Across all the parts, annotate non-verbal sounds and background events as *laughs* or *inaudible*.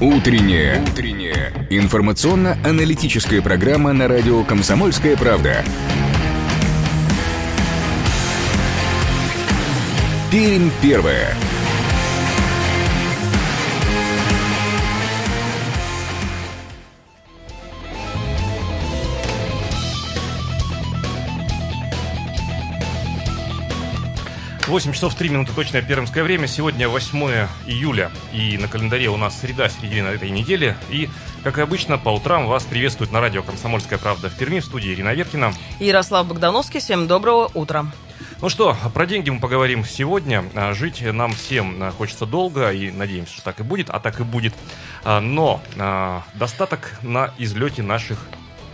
Утренняя. Утренняя. Информационно-аналитическая программа на радио «Комсомольская правда». Пермь первая. 8 часов 3 минуты точное пермское время. Сегодня 8 июля. И на календаре у нас среда, середина этой недели. И, как и обычно, по утрам вас приветствует на радио «Комсомольская правда» в Перми в студии Ирина Веркина. Ярослав Богдановский. Всем доброго утра. Ну что, про деньги мы поговорим сегодня. А, жить нам всем а, хочется долго, и надеемся, что так и будет, а так и будет. А, но достаток на излете наших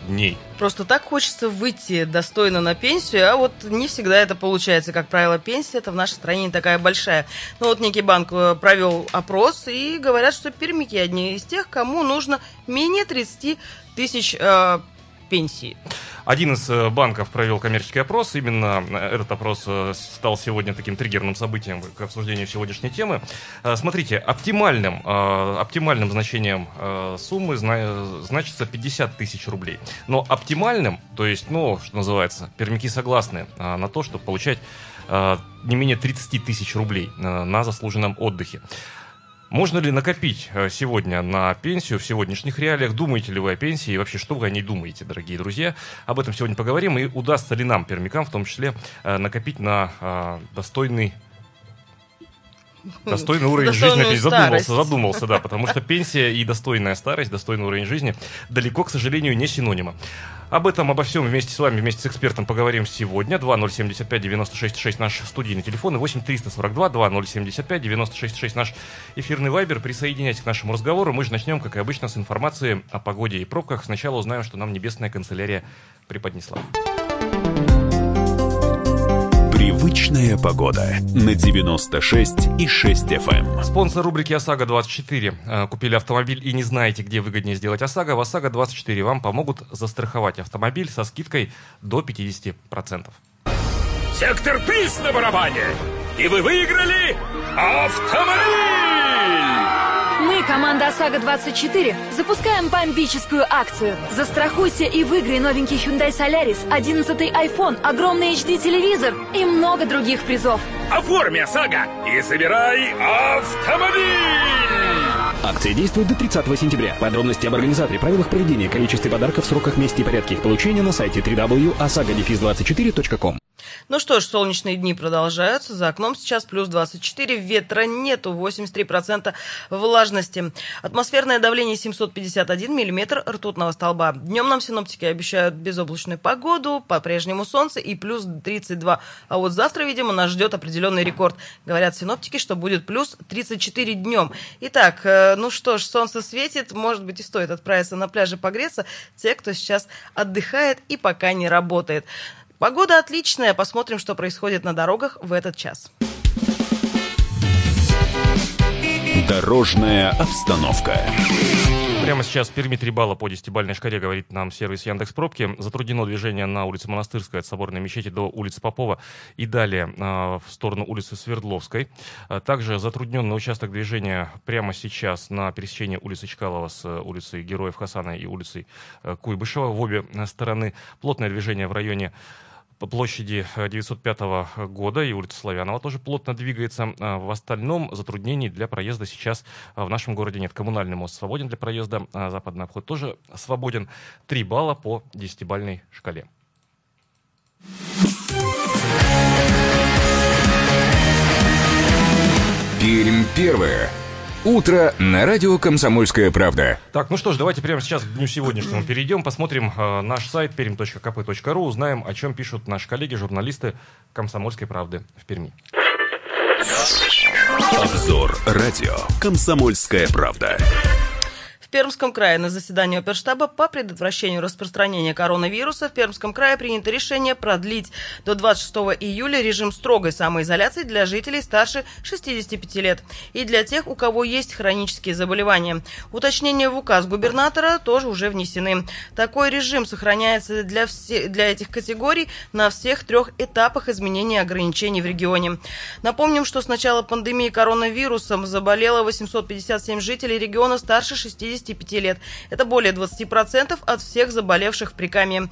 дней. Просто так хочется выйти достойно на пенсию, а вот не всегда это получается. Как правило, пенсия это в нашей стране не такая большая. Ну вот некий банк э, провел опрос и говорят, что пермики одни из тех, кому нужно менее 30 тысяч э, пенсии. Один из э, банков провел коммерческий опрос. Именно э, этот опрос э, стал сегодня таким триггерным событием к обсуждению сегодняшней темы. Смотрите, оптимальным, оптимальным значением суммы значится 50 тысяч рублей. Но оптимальным, то есть, ну, что называется, пермяки согласны на то, чтобы получать не менее 30 тысяч рублей на заслуженном отдыхе. Можно ли накопить э, сегодня на пенсию в сегодняшних реалиях? Думаете ли вы о пенсии и вообще что вы о ней думаете, дорогие друзья? Об этом сегодня поговорим и удастся ли нам, пермякам, в том числе, э, накопить на э, достойный Достойный уровень Достойную жизни, задумался, задумался, да, потому что пенсия и достойная старость, достойный уровень жизни далеко, к сожалению, не синонима. Об этом, обо всем вместе с вами, вместе с экспертом поговорим сегодня. 2075-96-6 наш студийный телефон и 8-342-2075-96-6 наш эфирный вайбер. Присоединяйтесь к нашему разговору. Мы же начнем, как и обычно, с информации о погоде и пробках. Сначала узнаем, что нам небесная канцелярия преподнесла. Привычная погода на 96 и 6 FM. Эм. Спонсор рубрики ОСАГО 24. Э, купили автомобиль и не знаете, где выгоднее сделать ОСАГО? В ОСАГО 24 вам помогут застраховать автомобиль со скидкой до 50%. Сектор приз на барабане! И вы выиграли автомобиль! Мы, команда ОСАГО-24, запускаем бомбическую акцию. Застрахуйся и выиграй новенький Hyundai Solaris, 11 iPhone, огромный HD-телевизор и много других призов. Оформи ОСАГО и забирай автомобиль! Акция действует до 30 сентября. Подробности об организаторе, правилах проведения, количестве подарков, сроках, месте и порядке их получения на сайте www.osagodefis24.com. Ну что ж, солнечные дни продолжаются. За окном сейчас плюс 24, ветра нету, 83% влажности. Атмосферное давление 751 миллиметр ртутного столба. Днем нам синоптики обещают безоблачную погоду, по-прежнему солнце и плюс 32. А вот завтра, видимо, нас ждет определенный рекорд. Говорят синоптики, что будет плюс 34 днем. Итак, э, ну что ж, солнце светит, может быть и стоит отправиться на пляже погреться те, кто сейчас отдыхает и пока не работает. Погода отличная, посмотрим, что происходит на дорогах в этот час. Дорожная обстановка. Прямо сейчас в Перми 3 балла по 10-бальной шкале, говорит нам сервис Яндекс Пробки. Затруднено движение на улице Монастырской от Соборной мечети до улицы Попова и далее э, в сторону улицы Свердловской. А также затрудненный участок движения прямо сейчас на пересечении улицы Чкалова с улицей Героев Хасана и улицей э, Куйбышева в обе стороны. Плотное движение в районе по площади 905 э, года и улица Славянова тоже плотно двигается. А в остальном затруднений для проезда сейчас э, в нашем городе нет. Коммунальный мост свободен для проезда, а западный обход тоже свободен. 3 балла по 10-бальной шкале. Пермь первое. Утро на радио «Комсомольская правда». Так, ну что ж, давайте прямо сейчас к дню сегодняшнему перейдем, посмотрим э, наш сайт perim.kp.ru, узнаем, о чем пишут наши коллеги, журналисты «Комсомольской правды» в Перми. Обзор радио «Комсомольская правда». Пермском крае на заседании оперштаба по предотвращению распространения коронавируса в Пермском крае принято решение продлить до 26 июля режим строгой самоизоляции для жителей старше 65 лет и для тех, у кого есть хронические заболевания. Уточнения в указ губернатора тоже уже внесены. Такой режим сохраняется для, все, для этих категорий на всех трех этапах изменения ограничений в регионе. Напомним, что с начала пандемии коронавирусом заболело 857 жителей региона старше 65 лет. Это более 20% от всех заболевших в Прикамье.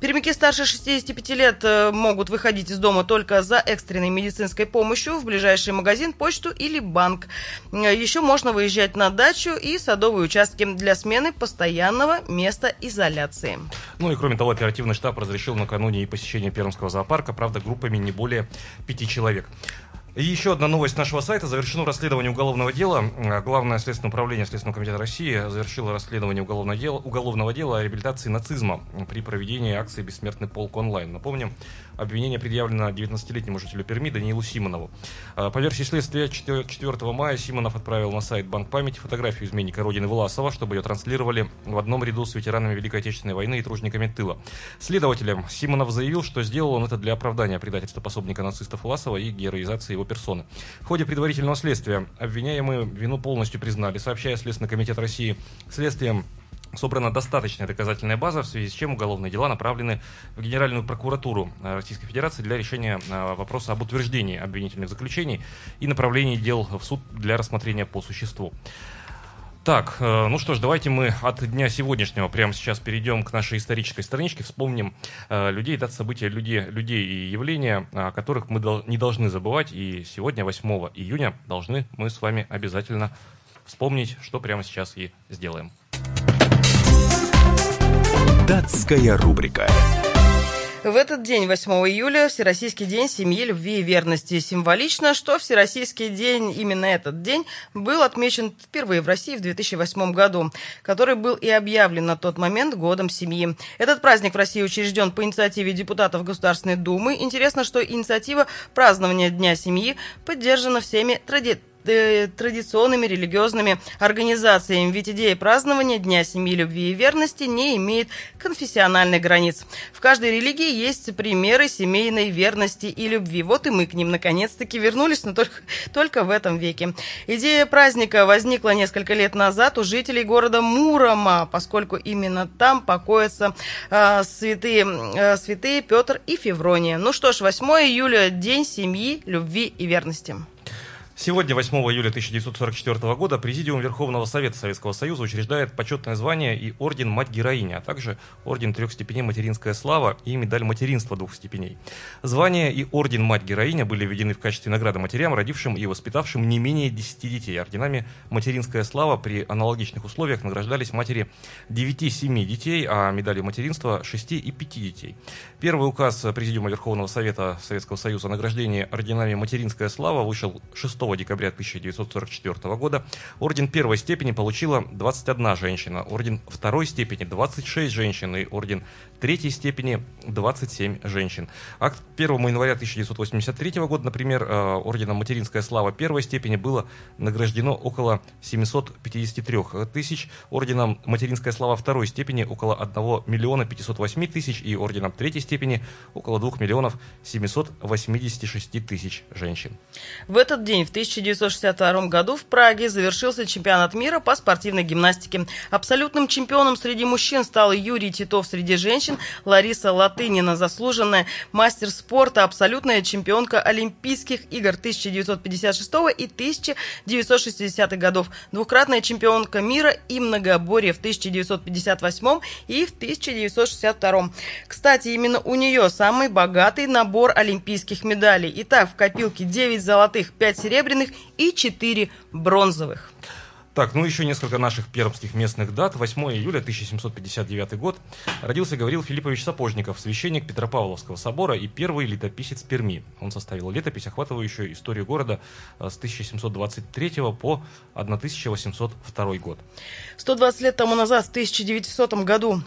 Пермяки старше 65 лет э, могут выходить из дома только за экстренной медицинской помощью в ближайший магазин, почту или банк. Э, Еще можно выезжать на дачу и садовые участки для смены постоянного места изоляции. Ну и кроме того, оперативный штаб разрешил накануне и посещение Пермского зоопарка, правда, группами не более пяти человек. И еще одна новость нашего сайта. Завершено расследование уголовного дела. Главное следственное управление Следственного комитета России завершило расследование уголовного дела, уголовного дела о реабилитации нацизма при проведении акции «Бессмертный полк онлайн». Напомним, обвинение предъявлено 19-летнему жителю Перми Даниилу Симонову. А, По версии следствия, 4 4 мая Симонов отправил на сайт Банк памяти фотографию изменника Родины Власова, чтобы ее транслировали в одном ряду с ветеранами Великой Отечественной войны и тружниками тыла. Следователям Симонов заявил, что сделал он это для оправдания предательства пособника нацистов Власова и героизации его персоны. В ходе предварительного следствия обвиняемые вину полностью признали, сообщая Следственный комитет России следствием Собрана достаточная доказательная база, в связи с чем уголовные дела направлены в Генеральную прокуратуру э, Российской Федерации для решения э, вопроса об утверждении обвинительных заключений и направлении дел в суд для рассмотрения по существу. Так, э, ну что ж, давайте мы от дня сегодняшнего прямо сейчас перейдем к нашей исторической страничке, вспомним людей, дат события, людей, людей и явления, о которых мы не должны забывать. И сегодня, 8 июня, должны мы с вами обязательно вспомнить, что прямо сейчас и сделаем. Датская рубрика. В этот день, 8 июля, Всероссийский день семьи, любви и верности. Символично, что Всероссийский день, именно этот день, был отмечен впервые в России в 2008 году, который был и объявлен на тот момент годом семьи. Этот праздник в России учрежден по инициативе депутатов Государственной Думы. Интересно, что инициатива празднования Дня семьи поддержана всеми традициями традиционными религиозными организациями, ведь идея празднования Дня семьи, любви и верности не имеет конфессиональных границ. В каждой религии есть примеры семейной верности и любви. Вот и мы к ним наконец-таки вернулись, но только, только в этом веке. Идея праздника возникла несколько лет назад у жителей города Мурома, поскольку именно там покоятся э, святые, э, святые Петр и Феврония. Ну что ж, 8 июля – День семьи, любви и верности. Сегодня, 8 июля 1944 года, Президиум Верховного Совета Советского Союза учреждает почетное звание и орден Мать-Героиня, а также орден трех степеней Материнская Слава и медаль материнства двух степеней. Звание и орден Мать-Героиня были введены в качестве награды матерям, родившим и воспитавшим не менее 10 детей. Орденами Материнская Слава при аналогичных условиях награждались матери 9-7 детей, а медали материнства 6 и 5 детей. Первый указ Президиума Верховного Совета Советского Союза о награждении орденами Материнская Слава вышел 6 декабря 1944 года. Орден первой степени получила 21 женщина, орден второй степени 26 женщин и орден третьей степени 27 женщин. А к 1 января 1983 года, например, э, орденом Материнская слава первой степени было награждено около 753 тысяч, орденом Материнская слава второй степени около 1 миллиона 508 тысяч и орденом третьей степени около 2 миллионов 786 тысяч женщин. В этот день, в 1962 году, в Праге завершился чемпионат мира по спортивной гимнастике. Абсолютным чемпионом среди мужчин стал Юрий Титов, среди женщин Лариса Латынина, заслуженная мастер спорта, абсолютная чемпионка Олимпийских игр 1956 и 1960 годов, двукратная чемпионка мира и многоборье в 1958 и в 1962. Кстати, именно у нее самый богатый набор олимпийских медалей. Итак, в копилке 9 золотых, 5 серебряных и 4 бронзовых. Так, ну еще несколько наших пермских местных дат. 8 июля 1759 год. Родился Гаврил Филиппович Сапожников, священник Петропавловского собора и первый летописец Перми. Он составил летопись, охватывающую историю города э, с 1723 по 1802 год. 120 лет тому назад, в 1900 году,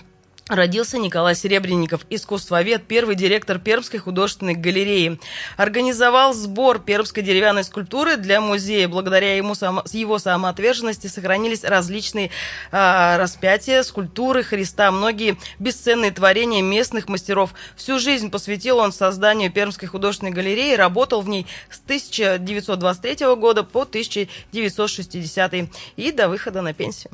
Родился Николай Серебренников, искусствовед, первый директор Пермской художественной галереи. Организовал сбор пермской деревянной скульптуры для музея. Благодаря ему, его самоотверженности сохранились различные э, распятия, скульптуры Христа, многие бесценные творения местных мастеров. Всю жизнь посвятил он созданию Пермской художественной галереи, работал в ней с 1923 года по 1960 и до выхода на пенсию.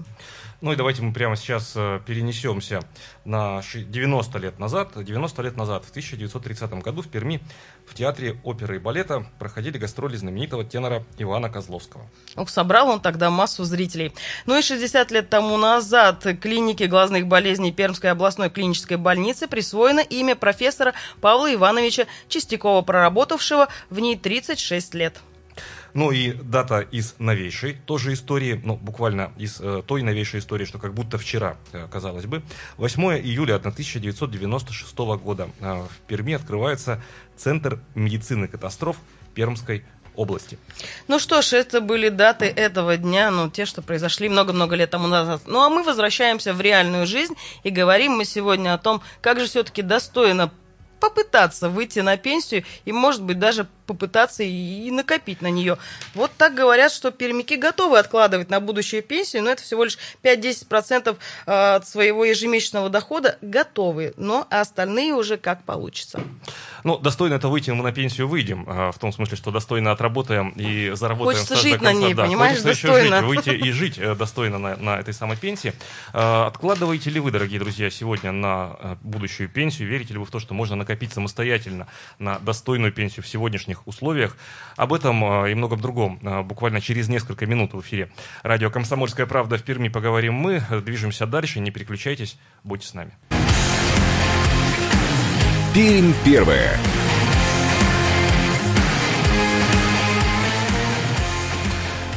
Ну и давайте мы прямо сейчас э, перенесемся на 90 лет назад. 90 лет назад, в 1930 году в Перми в Театре оперы и балета проходили гастроли знаменитого тенора Ивана Козловского. Ох, собрал он тогда массу зрителей. Ну и 60 лет тому назад клинике глазных болезней Пермской областной клинической больницы присвоено имя профессора Павла Ивановича Чистякова, проработавшего в ней 36 лет. Ну и дата из новейшей тоже истории, ну буквально из э, той новейшей истории, что как будто вчера, э, казалось бы. 8 июля 1996 года э, в Перми открывается Центр медицины катастроф Пермской области. Ну что ж, это были даты этого дня, ну, те, что произошли много-много лет тому назад. Ну, а мы возвращаемся в реальную жизнь и говорим мы сегодня о том, как же все-таки достойно попытаться выйти на пенсию и, может быть, даже попытаться и накопить на нее. Вот так говорят, что пермяки готовы откладывать на будущую пенсию, но это всего лишь 5-10% э, от своего ежемесячного дохода готовы, но остальные уже как получится. Ну, достойно это выйти, мы на пенсию выйдем, а, в том смысле, что достойно отработаем и заработаем Хочется жить на ней, да, понимаешь, Хочется достойно. еще жить, выйти и жить э, достойно на, на этой самой пенсии. Откладываете ли вы, дорогие друзья, сегодня на э, будущую пенсию? Верите ли вы в то, что можно накопить самостоятельно на достойную пенсию в сегодняшних условиях? Об этом а, и многом другом буквально через несколько минут в эфире радио «Комсомольская правда» в Перми поговорим мы. Движемся дальше, не переключайтесь, будьте с нами. Пермь первая.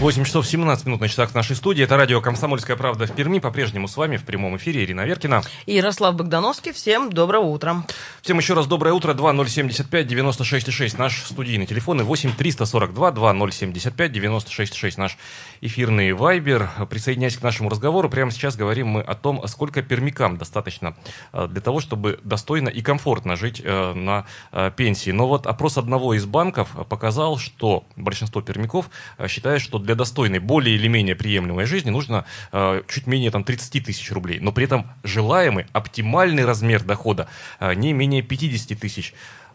8 часов 17 минут на часах нашей студии. Это радио «Комсомольская правда» в Перми. По-прежнему с вами в прямом эфире Ирина Веркина. И Ярослав Богдановский. Всем доброе утро. Всем еще раз доброе утро. 2075 96 6. Наш студийный телефон и 8 342 2075 96 6. Наш эфирный вайбер. Присоединяясь к нашему разговору, прямо сейчас говорим мы о том, сколько пермякам достаточно э, для того, чтобы достойно и комфортно жить э, на э, пенсии. Но вот опрос одного из банков показал, что большинство пермяков считает, что для для достойной, более или менее приемлемой жизни нужно э, чуть менее там, 30 тысяч рублей. Но при этом желаемый оптимальный размер дохода э, не менее 50 тысяч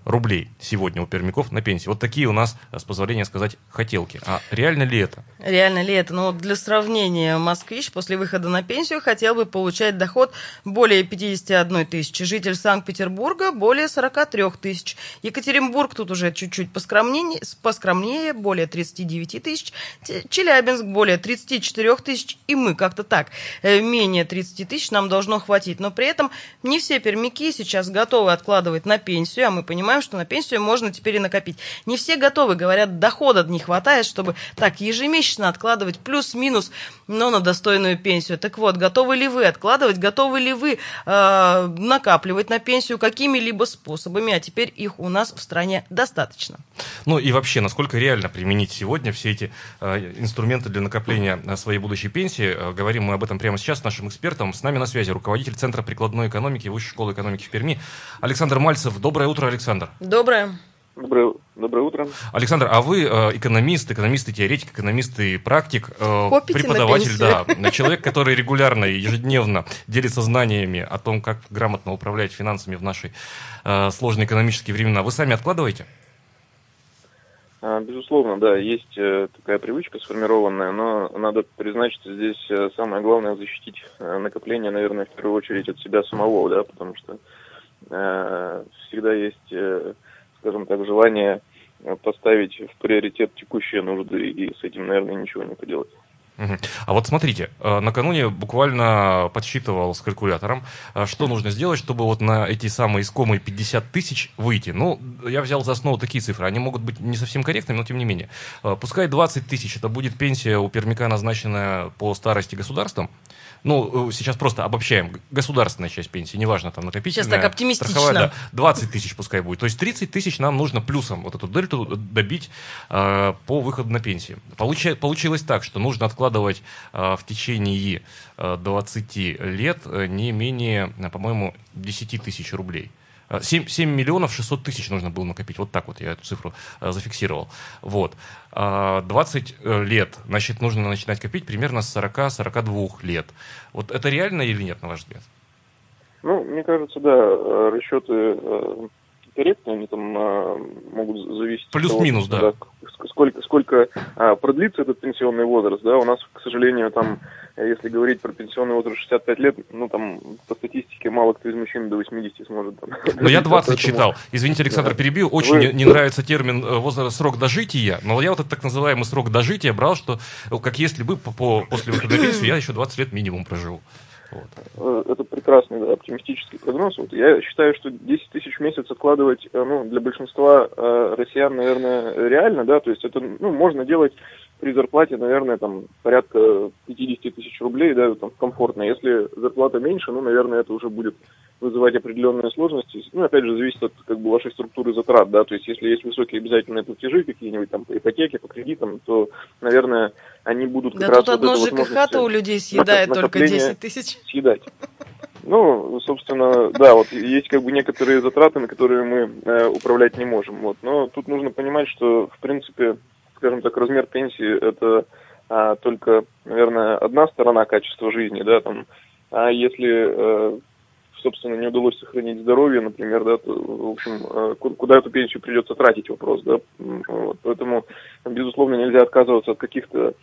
рублей сегодня у пермяков на пенсии. Вот такие у нас, с позволения сказать, хотелки. А реально ли это? Реально ли это? Ну, для сравнения, москвич после выхода на пенсию хотел бы получать доход более 51 тысячи. Житель Санкт-Петербурга более 43 тысяч. Екатеринбург тут уже чуть-чуть поскромнее, поскромнее, более 39 тысяч. Челябинск более 34 тысяч. И мы как-то так, э, менее 30 тысяч нам должно хватить. Но при этом не все пермяки сейчас готовы откладывать на пенсию, а мы понимаем, понимаем, что на пенсию можно теперь и накопить. Не все готовы, говорят, дохода не хватает, чтобы так ежемесячно откладывать плюс-минус, но на достойную пенсию. Так вот, готовы ли вы откладывать, готовы ли вы э, накапливать на пенсию какими-либо способами, а теперь их у нас в стране достаточно. Ну и вообще, насколько реально применить сегодня все эти э, инструменты для накопления своей будущей пенсии? Э, говорим мы об этом прямо сейчас с нашим экспертом. С нами на связи руководитель Центра прикладной экономики Высшей школы экономики в Перми Александр Мальцев. Доброе утро, Александр. Доброе. Доброе, доброе утро. Александр, а вы э, экономист, экономист и теоретик, экономист и практик, э, преподаватель, да, человек, который регулярно и ежедневно делится знаниями о том, как грамотно управлять финансами в наши э, сложные экономические времена. Вы сами откладываете? А, безусловно, да, есть э, такая привычка сформированная, но надо признать, что здесь э, самое главное защитить э, накопление, наверное, в первую очередь от себя самого, да, потому что Э, всегда есть, э, скажем так, желание поставить в приоритет текущие нужды, и с этим, наверное, ничего не поделать. А вот смотрите, э, накануне буквально подсчитывал с калькулятором, что нужно сделать, чтобы вот на эти самые искомые 50 тысяч выйти. Ну, я взял за основу такие цифры, они могут быть не совсем корректными, но тем не менее. Пускай 20 тысяч, это будет пенсия у пермяка, назначенная по старости государством, ну, э, сейчас просто обобщаем, государственная часть пенсии, неважно, там, накопительная, Сейчас так оптимистично. да, 20 тысяч пускай будет. То есть 30 тысяч нам нужно плюсом вот эту дельту добить э, по выходу на пенсию. Получи, получилось так, что нужно откладывать откладывать в течение 20 лет не менее, по-моему, 10 тысяч рублей. 7, 7 миллионов 600 тысяч нужно было накопить. Вот так вот я эту цифру зафиксировал. Вот. 20 э, лет, значит, нужно начинать копить примерно с 40-42 лет. Вот это реально или нет, на ваш взгляд? Ну, мне кажется, да, э, расчеты э, корректные, они там могут зависеть... Плюс-минус, да. да. Сколько, сколько продлится этот пенсионный возраст, да, у нас, к сожалению, там если говорить про пенсионный возраст 65 лет, ну там по статистике мало кто из мужчин до 80 сможет. Там, *laughs* но я 20 поэтому... читал. Извините, Александр, да. перебью. Очень Вы... не, не нравится термин э, возраст, срок дожития, но я вот этот так называемый срок дожития брал, что э, как если бы по, по, после выхода на пенсию я еще 20 лет минимум проживу. Вот. Э, это прекрасный да, оптимистический прогноз. Вот я считаю, что 10 тысяч в месяц откладывать ну, для большинства э, россиян, наверное, реально, да, то есть это ну, можно делать при зарплате, наверное, там порядка 50 тысяч рублей, да, там комфортно. Если зарплата меньше, ну, наверное, это уже будет вызывать определенные сложности. Ну, опять же, зависит от как бы вашей структуры затрат, да, то есть если есть высокие обязательные платежи какие-нибудь там по ипотеке, по кредитам, то, наверное, они будут как да раз... тут одно вот ЖКХ-то у людей съедает только 10 тысяч. Съедать. Ну, собственно, да, вот есть как бы некоторые затраты, на которые мы э, управлять не можем. Вот. Но тут нужно понимать, что, в принципе, скажем так, размер пенсии это а, только, наверное, одна сторона качества жизни, да, там, а если, а, собственно, не удалось сохранить здоровье, например, да, то, в общем, а, куда эту пенсию придется тратить, вопрос, да, вот, поэтому, безусловно, нельзя отказываться от каких-то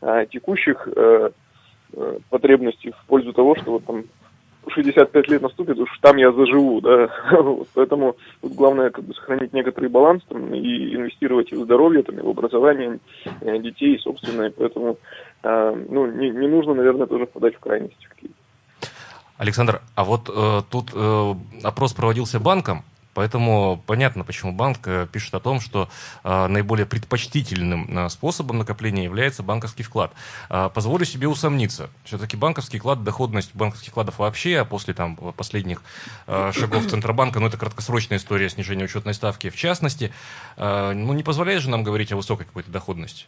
а, текущих а, потребностей в пользу того, что вот там 65 лет наступит, уж там я заживу, да, *laughs* вот, поэтому тут главное как бы сохранить некоторый баланс там, и инвестировать в здоровье, там, и в образование детей, собственное, поэтому э, ну, не, не нужно, наверное, тоже впадать в крайности какие-то. Александр, а вот э, тут э, опрос проводился банком, Поэтому понятно, почему банк э, пишет о том, что э, наиболее предпочтительным э, способом накопления является банковский вклад. Позволю себе усомниться. Все-таки банковский вклад, доходность банковских вкладов вообще, а после там, последних шагов Центробанка, ну это краткосрочная история снижения учетной ставки в частности, ну не позволяет же нам говорить о высокой какой-то доходности.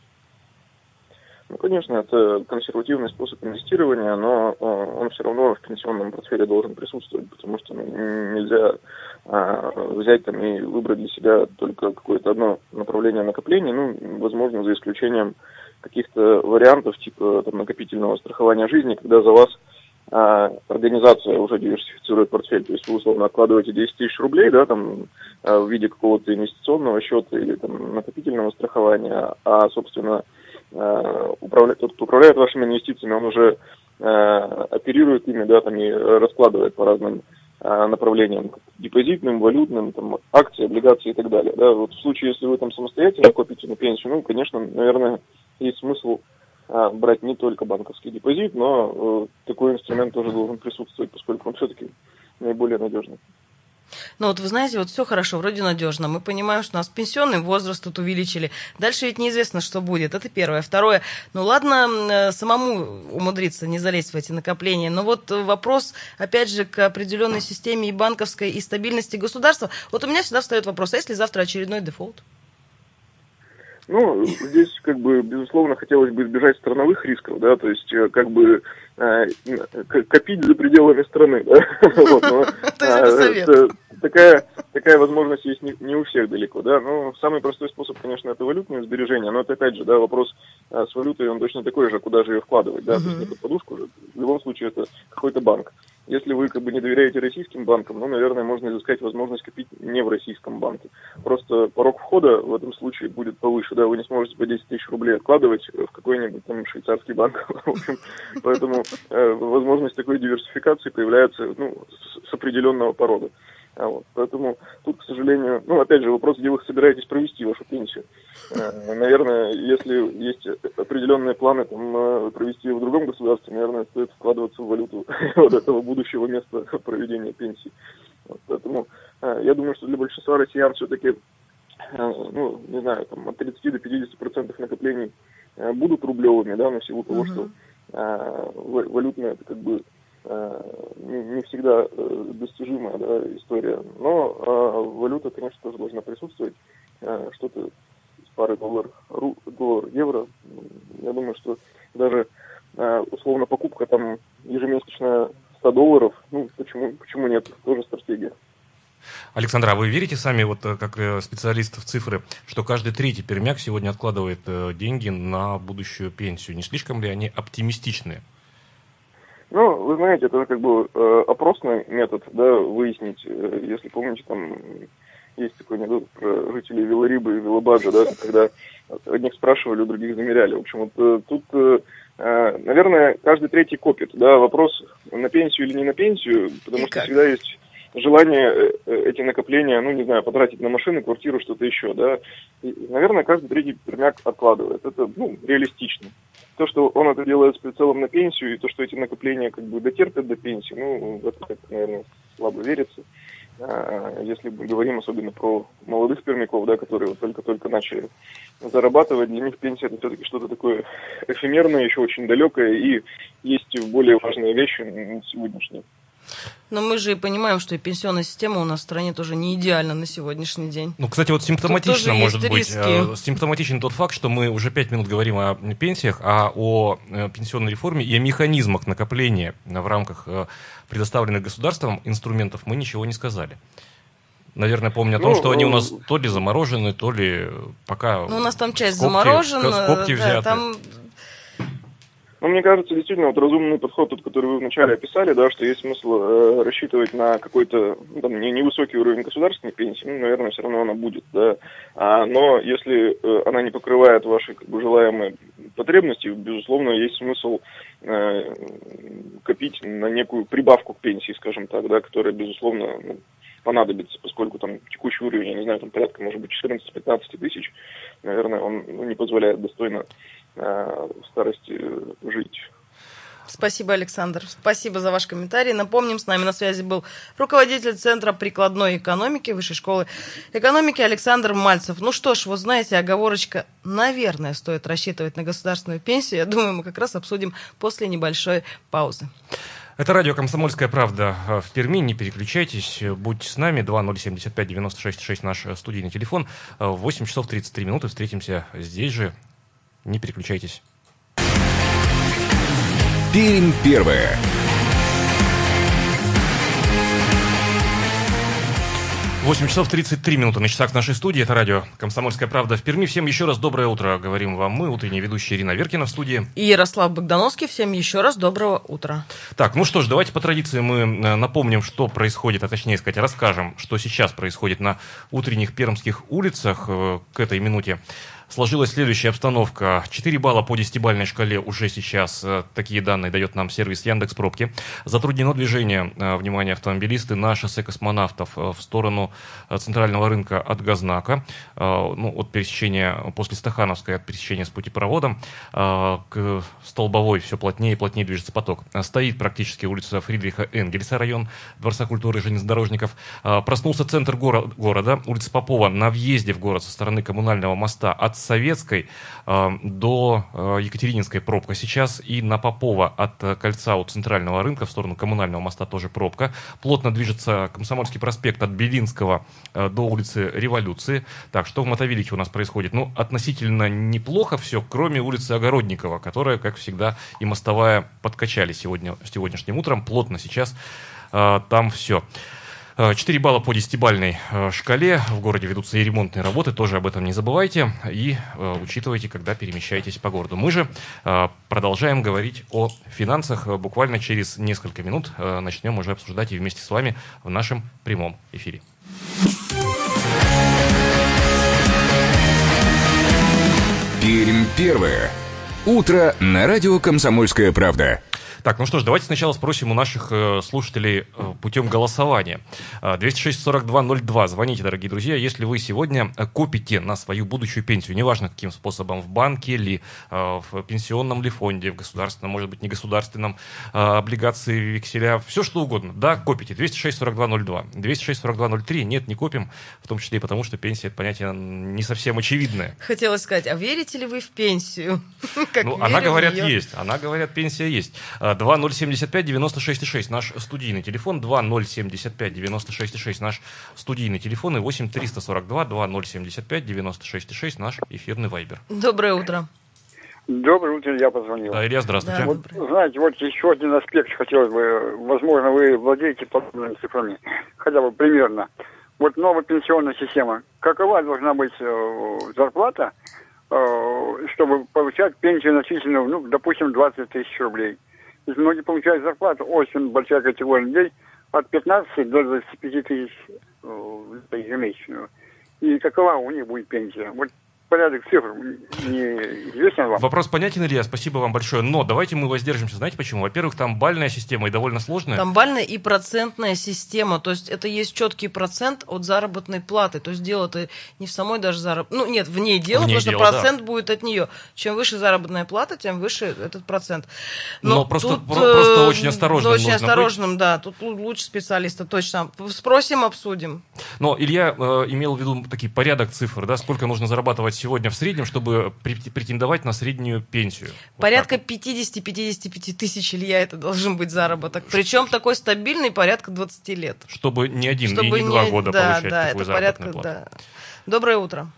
Ну, конечно, это консервативный способ инвестирования, но он все равно в пенсионном портфеле должен присутствовать, потому что ну, нельзя а, взять там и выбрать для себя только какое-то одно направление накопления, ну, возможно, за исключением каких-то вариантов типа там, накопительного страхования жизни, когда за вас а, организация уже диверсифицирует портфель, то есть вы условно откладываете 10 тысяч рублей, да, там, а, в виде какого-то инвестиционного счета или там накопительного страхования, а, собственно, а, управля... тот, кто управляет вашими инвестициями, он уже а, оперирует ими, да, там и раскладывает по разным а, направлениям, депозитным, валютным, там, акции, облигации и так далее. Да, вот в случае, если вы там самостоятельно копите на пенсию, ну, конечно, наверное, есть смысл а, брать не только банковский депозит, но э, такой инструмент тоже должен присутствовать, поскольку он все-таки наиболее надежный. Ну вот вы знаете, вот все хорошо, вроде надежно. Мы понимаем, что у нас пенсионный возраст тут увеличили. Дальше ведь неизвестно, что будет. Это первое. Второе, ну ладно, э, самому умудриться не залезть в эти накопления. Но вот вопрос, опять же, к определенной системе и банковской, и стабильности государства. Вот у меня всегда встает вопрос, а если завтра очередной дефолт? Ну, здесь, как бы, безусловно, хотелось бы избежать страновых рисков, да, то есть, э, как бы, э, копить за пределами страны, да. *laughs* Вот, но, *laughs* а, такая, такая возможность есть не, не у всех далеко, да. Ну, самый простой способ, конечно, это валютные сбережения, но это, опять же, да, вопрос а, с валютой, он точно такой же, куда же ее вкладывать, да, uh-huh. то есть не под подушку же. В любом случае, это какой-то банк. Если вы как бы не доверяете российским банкам, ну, наверное, можно изыскать возможность копить не в российском банке. Просто порог входа в этом случае будет повыше, да, вы не сможете по 10 тысяч рублей откладывать в какой-нибудь там швейцарский банк. *laughs* В общем, поэтому э, возможность такой диверсификации появляется ну, с, с определенного порога. А вот, поэтому тут, к сожалению, ну, опять же, вопрос, где вы собираетесь провести вашу пенсию. Э, наверное, если есть определенные планы там, э, провести в другом государстве, наверное, стоит вкладываться в валюту *laughs* вот этого будущего места проведения пенсии. Вот, поэтому э, я думаю, что для большинства россиян все-таки, ну, не знаю, там, от 30 до 50 процентов накоплений будут рублевыми, да, на силу того, что валютная это как бы не, не всегда достижимая да, история. Но э, валюта, конечно, тоже должна присутствовать. Э, что-то из пары доллар, ру, доллар, евро. Я думаю, что даже э, условно покупка там ежемесячная 100 долларов, ну почему, почему нет, тоже стратегия. Александр, а вы верите сами, вот э, как э, специалист в цифры, что каждый третий пермяк сегодня откладывает э, деньги на будущую пенсию? Не слишком ли они оптимистичные? Ну, вы знаете, это как бы э, опросный метод, да, выяснить, э, если помните, там есть такой анекдот про жителей Виларибы и Вилабаджа, да, *laughs* когда одних спрашивали, у других замеряли. В общем, вот э, тут, э, наверное, каждый третий копит, да, вопрос на пенсию или не на пенсию, потому и что как? всегда есть желание э, э, эти накопления, ну, не знаю, потратить на машины, квартиру, что-то еще, да. И, наверное, каждый третий пермяк откладывает. Это, ну, реалистично. То, что он это делает с прицелом на пенсию, и то, что эти накопления как бы дотерпят до пенсии, ну, в это, наверное, слабо верится. А, если мы говорим особенно про молодых пермяков, да, которые вот только-только начали зарабатывать, для них пенсия это все-таки что-то такое эфемерное, еще очень далекое, и есть более важные вещи на сегодняшний но мы же и понимаем, что и пенсионная система у нас в стране тоже не идеальна на сегодняшний день. Ну, кстати, вот симптоматично может быть, риски. Э, симптоматичен тот факт, что мы уже пять минут говорим о пенсиях, а о э, пенсионной реформе и о механизмах накопления в рамках э, предоставленных государством инструментов мы ничего не сказали. Наверное, помню о том, ну, что они у нас то ли заморожены, то ли пока... Ну, у нас там часть скобки, заморожена. Скобки взяты. Да, там ну, мне кажется, действительно, вот разумный подход, тот, который вы вначале описали, да, что есть смысл э, рассчитывать на какой-то, ну, там, не, невысокий уровень государственной пенсии, ну, наверное, все равно она будет, да. А, но если э, она не покрывает ваши, как бы, желаемые потребности, безусловно, есть смысл э, копить на некую прибавку к пенсии, скажем так, да, которая, безусловно, ну, понадобится, поскольку там текущий уровень, я не знаю, там порядка, может быть, 14-15 тысяч, наверное, он ну, не позволяет достойно Э, в старости жить. Спасибо, Александр. Спасибо за ваш комментарий. Напомним, с нами на связи был руководитель Центра прикладной экономики Высшей школы экономики Александр Мальцев. Ну что ж, вот знаете, оговорочка, наверное, стоит рассчитывать на государственную пенсию. Я думаю, мы как раз обсудим после небольшой паузы. Это радио «Комсомольская правда» в Перми. Не переключайтесь. Будьте с нами. 2075-96-6 наш студийный телефон. В 8 часов 33 минуты встретимся здесь же, не переключайтесь. Пермь первая. Восемь часов 33 минуты на часах нашей студии. Это радио «Комсомольская правда» в Перми. Всем еще раз доброе утро. Говорим вам мы, утренняя ведущая Ирина Веркина в студии. И Ярослав Богдановский. Всем еще раз доброго утра. Так, ну что ж, давайте по традиции мы э, напомним, что происходит, а точнее сказать, расскажем, что сейчас происходит на утренних пермских улицах э, к этой минуте сложилась следующая обстановка. 4 балла по 10-бальной шкале уже сейчас. Э, такие данные дает нам сервис Яндекс Пробки. Затруднено движение, э, внимание, автомобилисты на шоссе космонавтов э, в сторону центрального рынка от Газнака, ну, от пересечения после Стахановской, от пересечения с путепроводом к Столбовой все плотнее и плотнее движется поток. Стоит практически улица Фридриха Энгельса, район Дворца культуры и железнодорожников. Проснулся центр горо- города, улица Попова на въезде в город со стороны коммунального моста от Советской э, до э, Екатерининской пробка сейчас. И на Попова от э, кольца у центрального рынка в сторону коммунального моста тоже пробка. Плотно движется Комсомольский проспект от Белинского до улицы Революции. Так, что в Мотовилихе у нас происходит? Ну, относительно неплохо все, кроме улицы Огородникова, которая, как всегда, и мостовая подкачали сегодня, сегодняшним утром. Плотно сейчас там все. 4 э, балла по 10-бальной э, шкале. В городе ведутся и ремонтные работы, тоже об этом не забывайте. И э, учитывайте, когда перемещаетесь по городу. Мы же продолжаем говорить о финансах. Буквально через несколько минут начнем уже обсуждать и вместе с вами в нашем прямом эфире. Пермь первое. Утро на радио «Комсомольская правда». Так, ну что ж, давайте сначала спросим у наших э, слушателей э, путем голосования. 206-4202. Э, Звоните, дорогие друзья, если вы сегодня э, копите на свою будущую пенсию, неважно каким способом, в банке ли, э, в пенсионном ли фонде, в государственном, может быть, негосударственном, э, облигации, векселя, все что угодно. Да, копите. 206-4202. 206-4203. Нет, не копим, в том числе и потому, что пенсия, это понятие не совсем очевидное. Хотелось сказать, а верите ли вы в пенсию? *laughs* Ну, она, говорят, есть. Она, говорят, пенсия есть. 2075 96 6 наш студийный телефон, 2075 96 6 наш студийный телефон и 8 342 2075 96 6 наш эфирный вайбер. Доброе утро. Доброе утро, я позвонил. Да, Илья, здравствуйте. Да. Вот, знаете, вот еще один аспект хотелось бы, возможно, вы владеете подобными цифрами, хотя бы примерно. Вот новая пенсионная система. Какова должна быть э, зарплата, э, чтобы получать пенсию начисленную, ну, допустим, 20 тысяч рублей? Многие получают зарплату, очень большая категория людей, от 15 до 25 тысяч э, ежемесячную. И какова у них будет пенсия? Вот порядок цифр не известен вам? Вопрос понятен, Илья, спасибо вам большое. Но давайте мы воздержимся. Знаете почему? Во-первых, там бальная система и довольно сложная. Там бальная и процентная система, то есть это есть четкий процент от заработной платы, то есть дело-то не в самой даже заработной, ну нет, в ней дело, В ней потому что дело, да. процент будет от нее. Чем выше заработная плата, тем выше этот процент. Но просто- тут, про- просто э, очень осторожным Очень нужно осторожным, да, тут лу- лучше специалиста, точно. Спросим, обсудим. Но Илья э, имел в виду такие порядок цифр, да, сколько нужно зарабатывать сегодня в среднем, чтобы пре- претендовать на среднюю пенсию. Вот Порядка так 50-55 тысяч, Илья, это должен быть заработок. Причем такой стабильный, порядка 20 лет. вот. Чтобы не один Чтобы и не два не- года да, получать да, такую это порядка, плату. да. Доброе утро.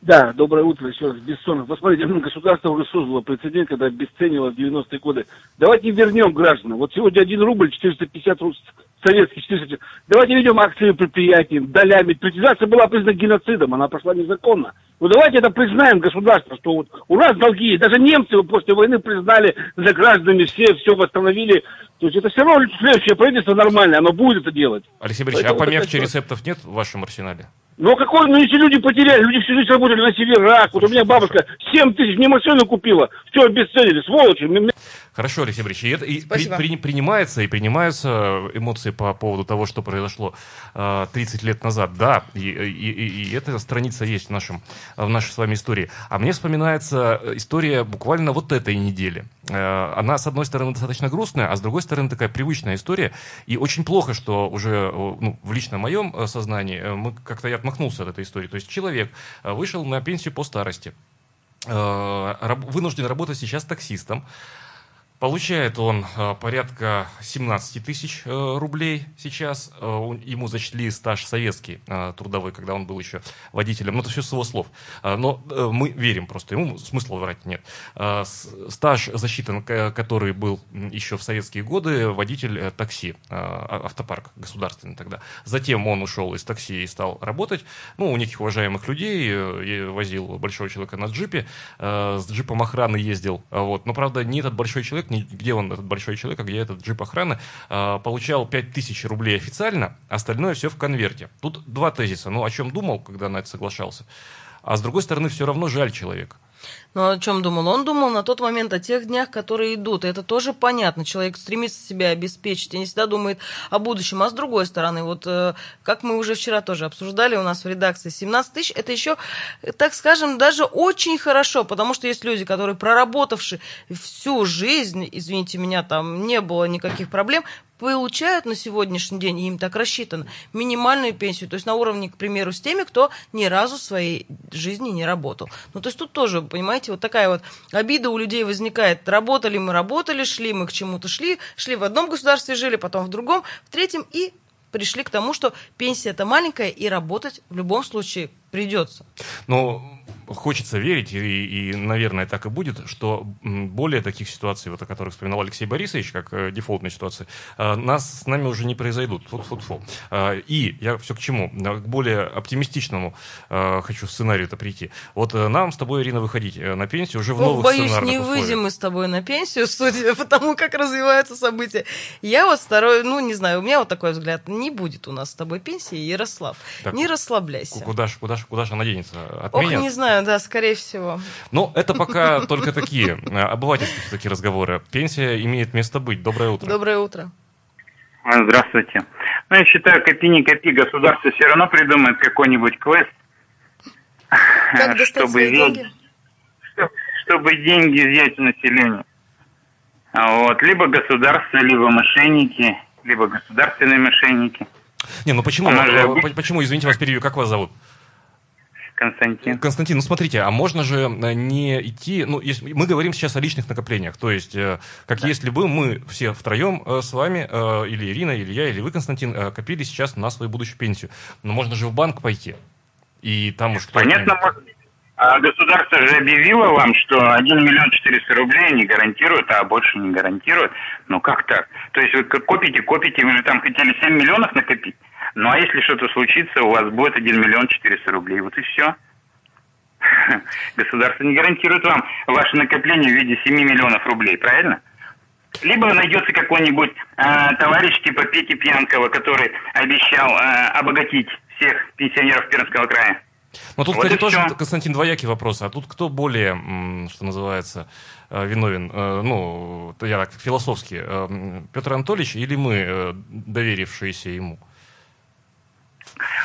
Да, доброе утро еще раз, Бессонов. Посмотрите, государство уже создало прецедент, когда обесценило в 90-е годы. Давайте вернем гражданам. Вот сегодня 1 рубль 450 рус- советский 400. Давайте ведем акции предприятий, долями. Приватизация была признана геноцидом, она прошла незаконно. Ну давайте это признаем государство, что вот у нас долги. Даже немцы после войны признали за гражданами все, все восстановили. То есть это все равно следующее правительство нормальное, оно будет это делать. Алексей Борисович, а Поэтому помягче такая рецептов нет в вашем арсенале? Ну какой, ну если люди потеряли, люди всю жизнь работали на северах. Вот у меня бабушка 7 тысяч мне машину купила. Все обесценили, сволочи. Хорошо, Алексей Борисович, и это и при- при- принимается и принимаются эмоции по поводу того, что произошло э, 30 лет назад. Да, и, и- и- эта страница есть в, нашем, в нашей с вами истории. А мне вспоминается история буквально вот этой недели. Э, она, с одной стороны, достаточно грустная, а с другой стороны, такая привычная история. И очень плохо, что уже ну, в личном моем э, сознании э, мы как-то я отмахнулся от этой истории. То есть человек э, вышел на пенсию по старости, вынужден работать сейчас таксистом. Получает он э, порядка 17 тысяч э, рублей сейчас. Э, ему зачли стаж советский, трудовой, когда он был еще водителем. Ну, это все с его слов. Но мы верим просто, ему смысла врать нет. Стаж засчитан, который был еще в советские годы, водитель такси, а- автопарк государственный тогда. Затем он ушел из такси и стал работать. Ну, у неких уважаемых людей, возил большого человека на джипе, с джипом охраны ездил. Вот. Но, правда, не этот большой человек, не где он, этот большой человек, а где этот джип охраны, э, получал 5000 рублей официально, остальное все в конверте. Тут два тезиса. Ну, о чем думал, когда на это соглашался. А с другой стороны, все равно жаль человека. Ну, о чем думал? Он думал на тот момент о тех днях, которые идут. И это тоже понятно. Человек стремится себя обеспечить и не всегда думает о будущем. А с другой стороны, вот э, как мы уже вчера тоже обсуждали у нас в редакции, 17 тысяч это еще, так скажем, даже очень хорошо, потому что есть люди, которые, проработавши всю жизнь, извините меня, там не было никаких проблем, получают на сегодняшний день, им так рассчитано, минимальную пенсию, то есть на уровне, к примеру, с теми, кто ни разу в своей жизни не работал. Ну, то есть тут тоже, понимаете, вот такая вот обида у людей возникает. Работали мы, работали, шли мы к чему-то, шли, шли в одном государстве, жили, потом в другом, в третьем, и пришли к тому, что пенсия это маленькая, и работать в любом случае придется. Но хочется верить, и, и, наверное, так и будет, что более таких ситуаций, вот о которых вспоминал Алексей Борисович, как э, дефолтные ситуации, э, нас с нами уже не произойдут. Фу -фу -фу. Э, И я все к чему? Э, К более оптимистичному э, хочу сценарию-то прийти. Вот э, нам с тобой, Ирина, выходить э, на пенсию уже в Ох, новых боюсь, сценарных не условиях. выйдем мы с тобой на пенсию, судя по тому, как развиваются события. Я вот второй, ну, не знаю, у меня вот такой взгляд, не будет у нас с тобой пенсии, Ярослав. Так, не расслабляйся. Куда ж, куда ж, куда ж она денется? Ох, Отменят? не знаю, да, скорее всего. Ну, это пока *laughs* только такие э, обывательские такие разговоры. Пенсия имеет место быть. Доброе утро. Доброе утро. А, Здравствуйте. Ну, я считаю, копи не копи, государство все равно придумает какой-нибудь квест, Как достать чтобы, деньги? что- чтобы деньги взять у населения. А Вот. Либо государство, либо мошенники, либо государственные мошенники. Не, ну почему, Она же э, почему, извините вас, перебью, как вас зовут? Константин. Константин, ну смотрите, а можно же э, не идти, ну, если, мы говорим сейчас о личных накоплениях, то есть, э, как если бы мы все втроем э, с вами, или Ирина, или я, или вы, Константин, копили сейчас на свою будущую пенсию. Но можно же в банк пойти, и там уж Понятно, А государство же объявило вам, что 1 миллион 400 рублей не гарантирует, а больше не гарантирует. Ну как так? То есть вы копите, копите, вы же там хотели 7 миллионов накопить. Ну а если что-то случится, у вас будет 1 миллион 400 рублей. Вот и все. *laughs* Государство не гарантирует вам ваше накопление в виде 7 миллионов рублей, правильно? Либо найдется какой-нибудь э, товарищ типа Пети Пьянкова, который обещал э, обогатить всех пенсионеров Пермского края. Но тут, Вот кстати, тоже, всё. Константин, двоякий вопрос. А тут кто более, что называется, э, виновен? Э, Ну, я так философски. э, Петр Анатольевич или мы, доверившиеся ему?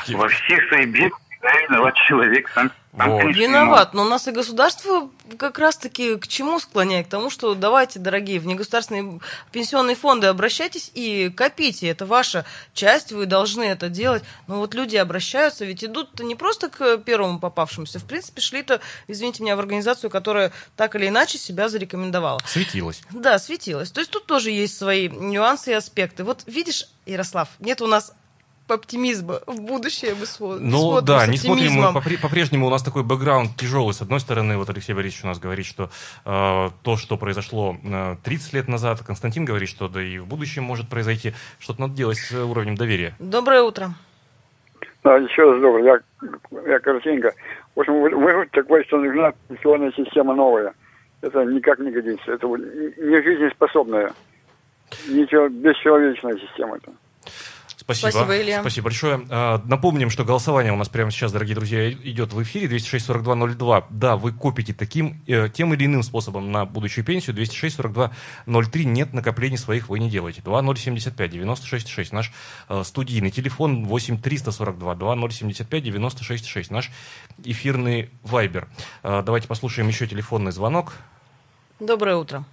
Во всех своих бедах виноват человек сам. сам, Вот. Виноват, но у нас и государство как раз-таки к чему склоняет? К тому, что давайте, дорогие, в негосударственные пенсионные фонды обращайтесь и копите. Это ваша часть, вы должны это делать. Но вот люди обращаются, ведь идут не просто к первому попавшемуся. В принципе, шли-то, извините меня, в организацию, которая так или иначе себя зарекомендовала. Светилось. Да, светилось. То есть тут тоже есть свои нюансы и аспекты. Вот видишь, Ярослав, нет у нас оптимизма в будущее. Мы сво- Ну смотрим да, с не смотрим мы по-прежнему у нас такой бэкграунд тяжелый. С одной стороны, вот Алексей Борисович у нас говорит, что э, то, что произошло э, 30 лет назад, Константин говорит, что да и в будущем может произойти. Что-то надо делать с э, уровнем доверия. Доброе утро. Да, еще раз добрый. Я, я коротенько. В общем, вы, вы такой, что нужна пенсионная система новая. Это никак не годится. Это не жизнеспособная. Ничего, бесчеловечная система. Спасибо. Спасибо, Илья. Спасибо большое. А, Напомним, что голосование у нас прямо сейчас, дорогие друзья, идет в эфире 206-42-02. Да, вы копите таким, э, тем или иным способом на будущую пенсию. 206-42-03. Нет накоплений своих вы не делаете. 2075-96-6. Наш э, студийный телефон 8-342-2075-96-6. Наш эфирный вайбер. Э, давайте послушаем еще телефонный звонок. Доброе утро.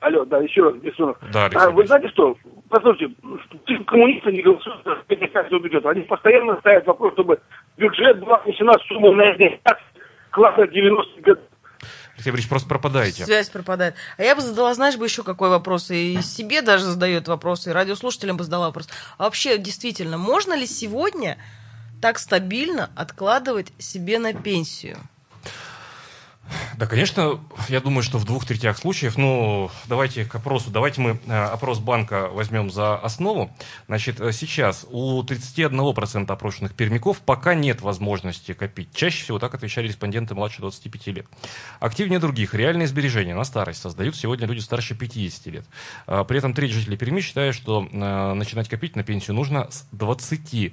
Алло, да, еще раз, Бессонов. Да, Алексей А, вы знаете что? Послушайте, коммунисты не голосуют за каждого бюджета. Они постоянно ставят вопрос, чтобы бюджет была внесена сумма на эти класса 90-х годов. Алексей Борисович, просто пропадаете. Связь пропадает. А я бы задала, знаешь, бы еще какой вопрос, и себе даже задает вопрос, и радиослушателям бы задала вопрос. А вообще, действительно, можно ли сегодня так стабильно откладывать себе на пенсию? Да, конечно, я думаю, что в двух третях случаев, ну, давайте к опросу, давайте мы э, опрос банка возьмем за основу. Значит, э, сейчас у 31% опрошенных пермяков пока нет возможности копить. Чаще всего так отвечали респонденты младше 25 лет. Активнее других реальные сбережения на старость создают сегодня люди старше 50 лет. А, При этом треть жителей Перми считают, что э, начинать копить на пенсию нужно с 20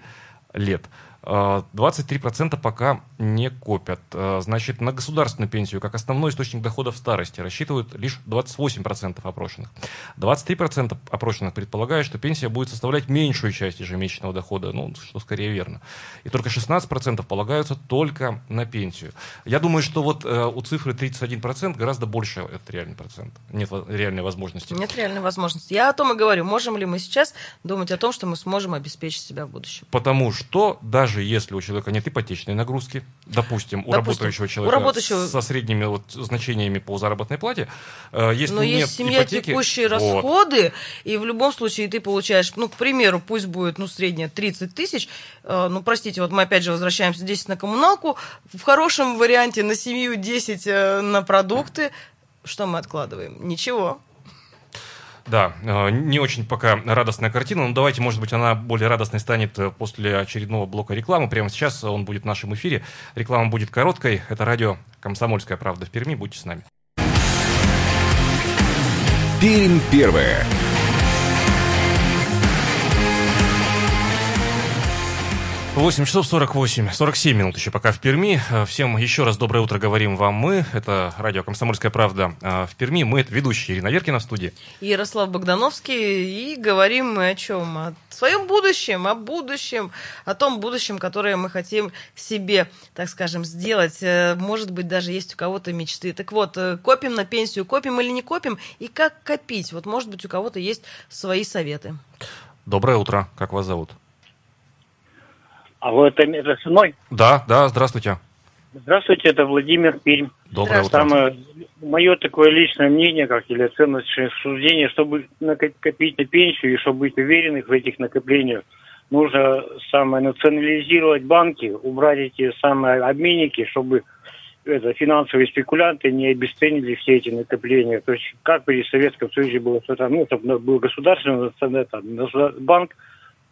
лет. А, 23% пока не копят. А, Значит, на государственную пенсию как основной источник дохода в старости рассчитывают лишь 28% опрошенных. 23% опрошенных предполагают, что пенсия будет составлять меньшую часть ежемесячного дохода, ну, что скорее верно. И только 16% полагаются только на пенсию. Я думаю, что вот э, у цифры 31% гораздо больше этот реальный процент. Нет реальной возможности. Нет реальной возможности. Я о том и говорю, можем ли мы сейчас думать о том, что мы сможем обеспечить себя в будущем. Потому что даже если у человека нет ипотечной нагрузки, допустим, у Допустим, работающего у человека работающего- со средними вот значениями по заработной плате, э, если Но нет есть семья ипотеки, текущие вот, расходы, и в любом случае ты получаешь, ну, к примеру, пусть будет, ну, средняя 30 тысяч, э, ну, простите, вот мы опять же возвращаемся 10 на коммуналку, в хорошем варианте на семью 10 э, на продукты, что мы откладываем? Ничего. Да, э, не очень пока радостная картина, но давайте, может быть, она более радостной станет э, после очередного блока рекламы. Прямо сейчас он будет в нашем эфире. Реклама будет короткой. Это радио «Комсомольская правда» в Перми. Будьте с нами. Пермь первое. 8 часов 48, 47 минут еще пока в Перми. Э, всем еще раз доброе утро говорим вам мы. Это радио «Комсомольская правда» э, в Перми. Мы это ведущие Ирина Веркина в студии. Ярослав Богдановский. И говорим мы о чем? О своем будущем, о будущем, о том будущем, которое мы хотим себе, так скажем, сделать. Э, может быть, даже есть у кого-то мечты. Так вот, копим на пенсию, копим или не копим? И как копить? Вот, может быть, у кого-то есть свои советы. Доброе утро. Как вас зовут? А вы это, это со мной? Да, да, здравствуйте. Здравствуйте, это Владимир Пермь. Доброе утро. Самое мое такое личное мнение, как или ценностное суждение, чтобы накопить на пенсию и чтобы быть уверенных в этих накоплениях, нужно самое национализировать банки, убрать эти самые обменники, чтобы это, финансовые спекулянты не обесценили все эти накопления. То есть как при Советском Союзе было, что там, ну, это был государственный это, банк,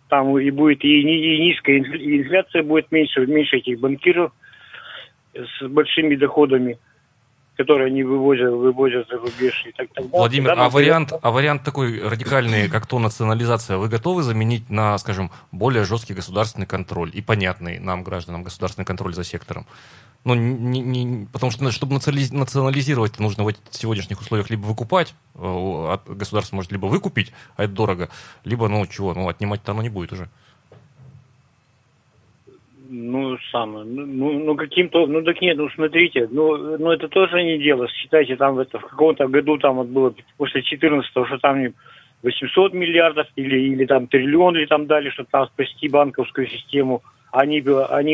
там и будет и, и низкая инфляция будет меньше, меньше этих банкиров с большими доходами которые они вывозят, вывозят за рубеж и так далее. Владимир, а вариант, а вариант такой радикальный, как то национализация, вы готовы заменить на, скажем, более жесткий государственный контроль и понятный нам, гражданам, государственный контроль за сектором? Ну, не, не, потому что, чтобы национализировать, нужно в сегодняшних условиях либо выкупать, э, государство может либо выкупить, а это дорого, либо, ну, чего, ну, отнимать-то оно не будет уже. Ну, самое, ну, ну, ну каким-то, ну так нет, ну смотрите, ну, ну это тоже не дело. Считайте, там в, это, в каком-то году там вот было после 14 что там не 800 миллиардов или, или там триллион или там дали, чтобы там спасти банковскую систему. Они, они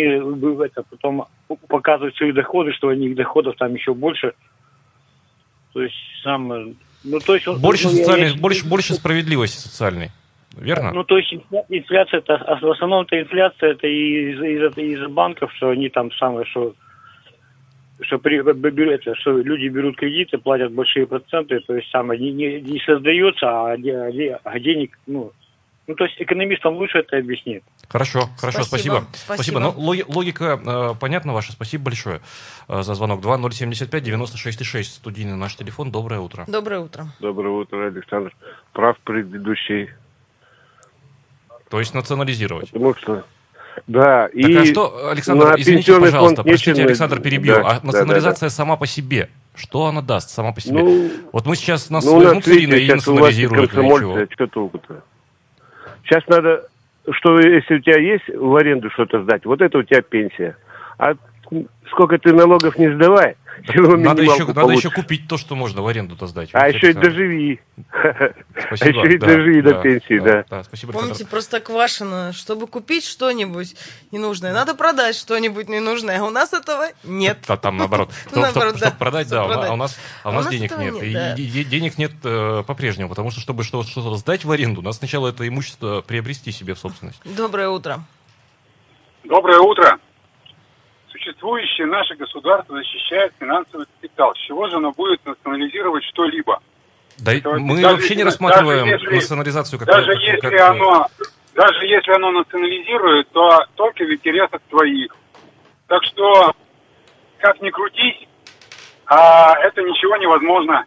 это, потом показывают свои доходы, что у них доходов там еще больше. То есть сам, ну то есть... Больше, ну, социальной, я, больше, больше справедливости социальной. Верно? Ну, то есть инфляция, это, а в основном это инфляция, это из, из, из банков, что они там самое, что что, при, это, что люди берут кредиты, платят большие проценты, то есть самое не, не, не создается, а, а денег, ну, ну, то есть экономистам лучше это объяснит. Хорошо, хорошо, спасибо. Спасибо. спасибо. Ну, логика э, понятна ваша. Спасибо большое э, за звонок. 2075-96-6, студийный наш телефон. Доброе утро. Доброе утро. Доброе утро, Александр. Прав предыдущий то есть национализировать. Потому что да, так и а что, Александр, извините, пожалуйста, простите, Александр, перебью, да, а национализация да, да, сама по себе, что она даст сама по себе? Ну, вот мы сейчас нас ну, возьмут с и национализируют. Что толку-то? Сейчас надо, что если у тебя есть в аренду что-то сдать, вот это у тебя пенсия. А сколько ты налогов не сдавай, *laughs* надо еще, надо еще купить то, что можно в аренду-то сдать. А еще и доживи. *laughs* Спасибо. А еще и доживи до пенсии, да. да. Спасибо, Помните, просто квашено, чтобы купить что-нибудь ненужное, надо продать что-нибудь ненужное, а у нас этого нет. А там наоборот. *laughs* Чтобы продать, да, а у нас а денег нет. И денег нет э, по-прежнему, потому что, чтобы что-то сдать в аренду, надо сначала это имущество приобрести себе в собственность. Доброе утро. Доброе утро существующее наше государство защищает финансовый капитал. С чего же оно будет национализировать что-либо? Да, Это, мы вообще если, не рассматриваем если, национализацию как даже как, если как... оно даже если оно национализирует, то только в интересах своих. Так что, как ни крутись, а это ничего невозможно.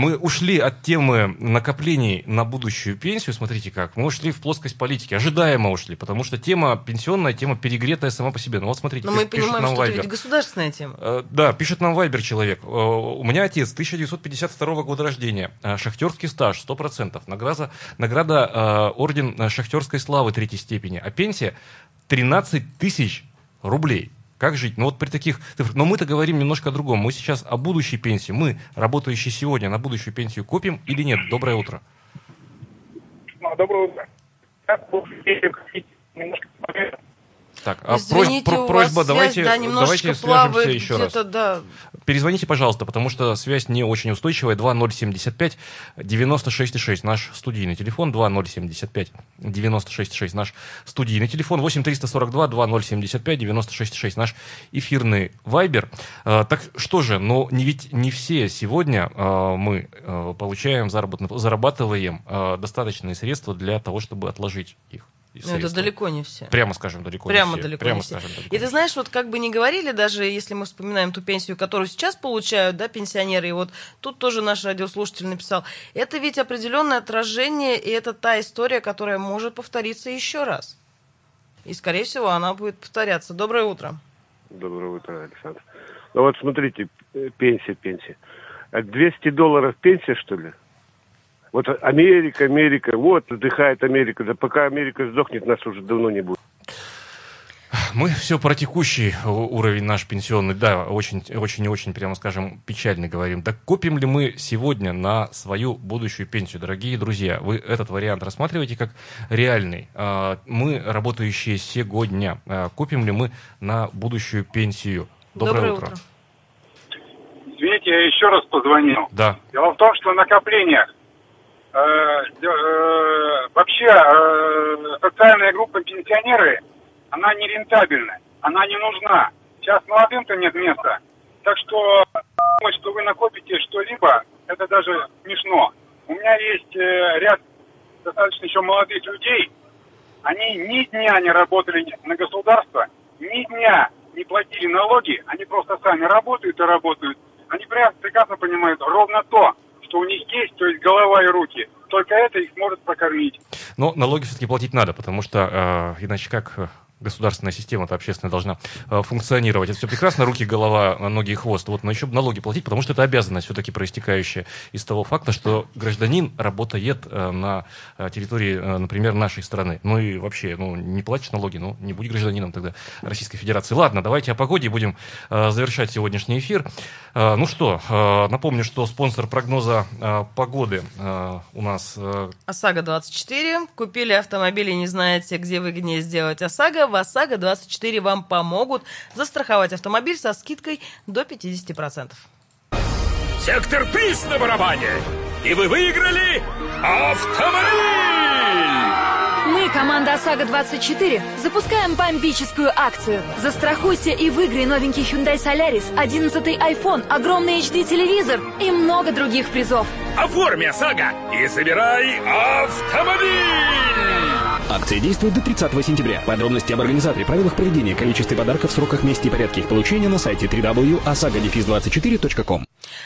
Мы ушли от темы накоплений на будущую пенсию, смотрите как, мы ушли в плоскость политики, ожидаемо ушли, потому что тема пенсионная, тема перегретая сама по себе. Ну вот смотрите, Но пишет, мы понимаем, нам что Вайбер. это ведь государственная тема. Э, да, пишет нам Вайбер человек. Э, у меня отец 1952 года рождения, э, шахтерский стаж 100%, награда, награда орден шахтерской славы третьей степени, а пенсия 13 тысяч рублей. Как жить? Ну вот при таких цифрах. Но мы-то говорим немножко о другом. Мы сейчас о будущей пенсии. Мы, работающие сегодня, на будущую пенсию копим или нет? Доброе утро. Ну, доброе утро. Так, а Извините, просьба, просьба давайте, да, давайте свяжемся еще раз. Да. Перезвоните, пожалуйста, потому что связь не очень устойчивая. 2075 966 наш студийный телефон. 2075 966 наш студийный телефон. 8342 2075 966 наш эфирный вайбер. А, так что же, но не ведь не все сегодня а, мы а, получаем зарабатываем достаточные средства для того, чтобы отложить их. Ну, это далеко не все. Прямо скажем, далеко Прямо не все. Далеко Прямо не скажем, далеко И ты знаешь, вот как бы не говорили, даже если мы вспоминаем ту пенсию, которую сейчас получают, да, пенсионеры, и вот тут тоже наш радиослушатель написал, это ведь определенное отражение, и это та история, которая может повториться еще раз. И, скорее всего, она будет повторяться. Доброе утро. Доброе утро, Александр. Ну вот смотрите, пенсия, пенсия. 200 долларов пенсия, что ли? Вот Америка, Америка, вот отдыхает Америка. Да пока Америка сдохнет, нас уже давно не будет. Мы все про текущий уровень наш пенсионный, да, очень, очень и очень, прямо скажем, печально говорим. Так копим ли мы сегодня на свою будущую пенсию, дорогие друзья? Вы этот вариант рассматриваете как реальный? А, мы, работающие сегодня, а, копим ли мы на будущую пенсию? Доброе, Доброе утро. утро. Извините, я еще раз позвонил. Да. Дело в том, что накопления вообще э, социальная группа пенсионеры, она не рентабельна, она не нужна. Сейчас молодым-то нет места. Так что думать, что вы накопите что-либо, это даже смешно. У меня есть э, ряд достаточно еще молодых людей, они ни дня не работали на государство, ни дня не платили налоги, они просто сами работают и работают. Они прекрасно понимают ровно то, что у них есть, то есть голова и руки. Только это их может прокормить. Но налоги все-таки платить надо, потому что э, иначе как э, государственная система -то общественная должна э, функционировать. Это все прекрасно, руки, голова, ноги и хвост. Вот, но еще налоги платить, потому что это обязанность все-таки проистекающая из того факта, что гражданин работает э, на э, территории, например, нашей страны. Ну и вообще, ну, не платишь налоги, ну, не будь гражданином тогда Российской Федерации. Ладно, давайте о погоде будем завершать сегодняшний эфир. Ну что, напомню, что спонсор прогноза погоды у нас... Э, ОСАГО 24. Купили автомобиль и не знаете, где выгоднее сделать ОСАГО. В ОСАГО 24 вам помогут застраховать автомобиль со скидкой до 50%. Сектор приз на барабане! И вы выиграли автомобиль! Мы, команда ОСАГО-24, запускаем бомбическую акцию. Застрахуйся и выиграй новенький Hyundai Solaris, 11 iPhone, огромный HD-телевизор и много других призов. Оформи ОСАГО и забирай автомобиль! Акция действует до 30 сентября. Подробности об организаторе, правилах проведения, количестве подарков, сроках, месте и порядке их получения на сайте www.osagodefis24.com.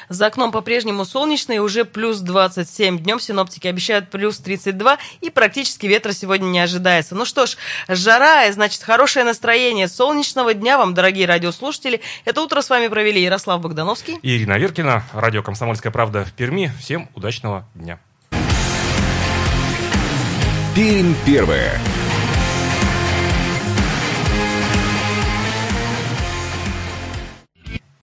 За окном по-прежнему солнечно и уже плюс 27. Днем синоптики обещают плюс 32 и практически ветра сегодня не ожидается. Ну что ж, жара, значит, хорошее настроение. Солнечного дня вам, дорогие радиослушатели. Это утро с вами провели Ярослав Богдановский и Ирина Веркина, радио «Комсомольская правда» в Перми. Всем удачного дня. Пермь первая.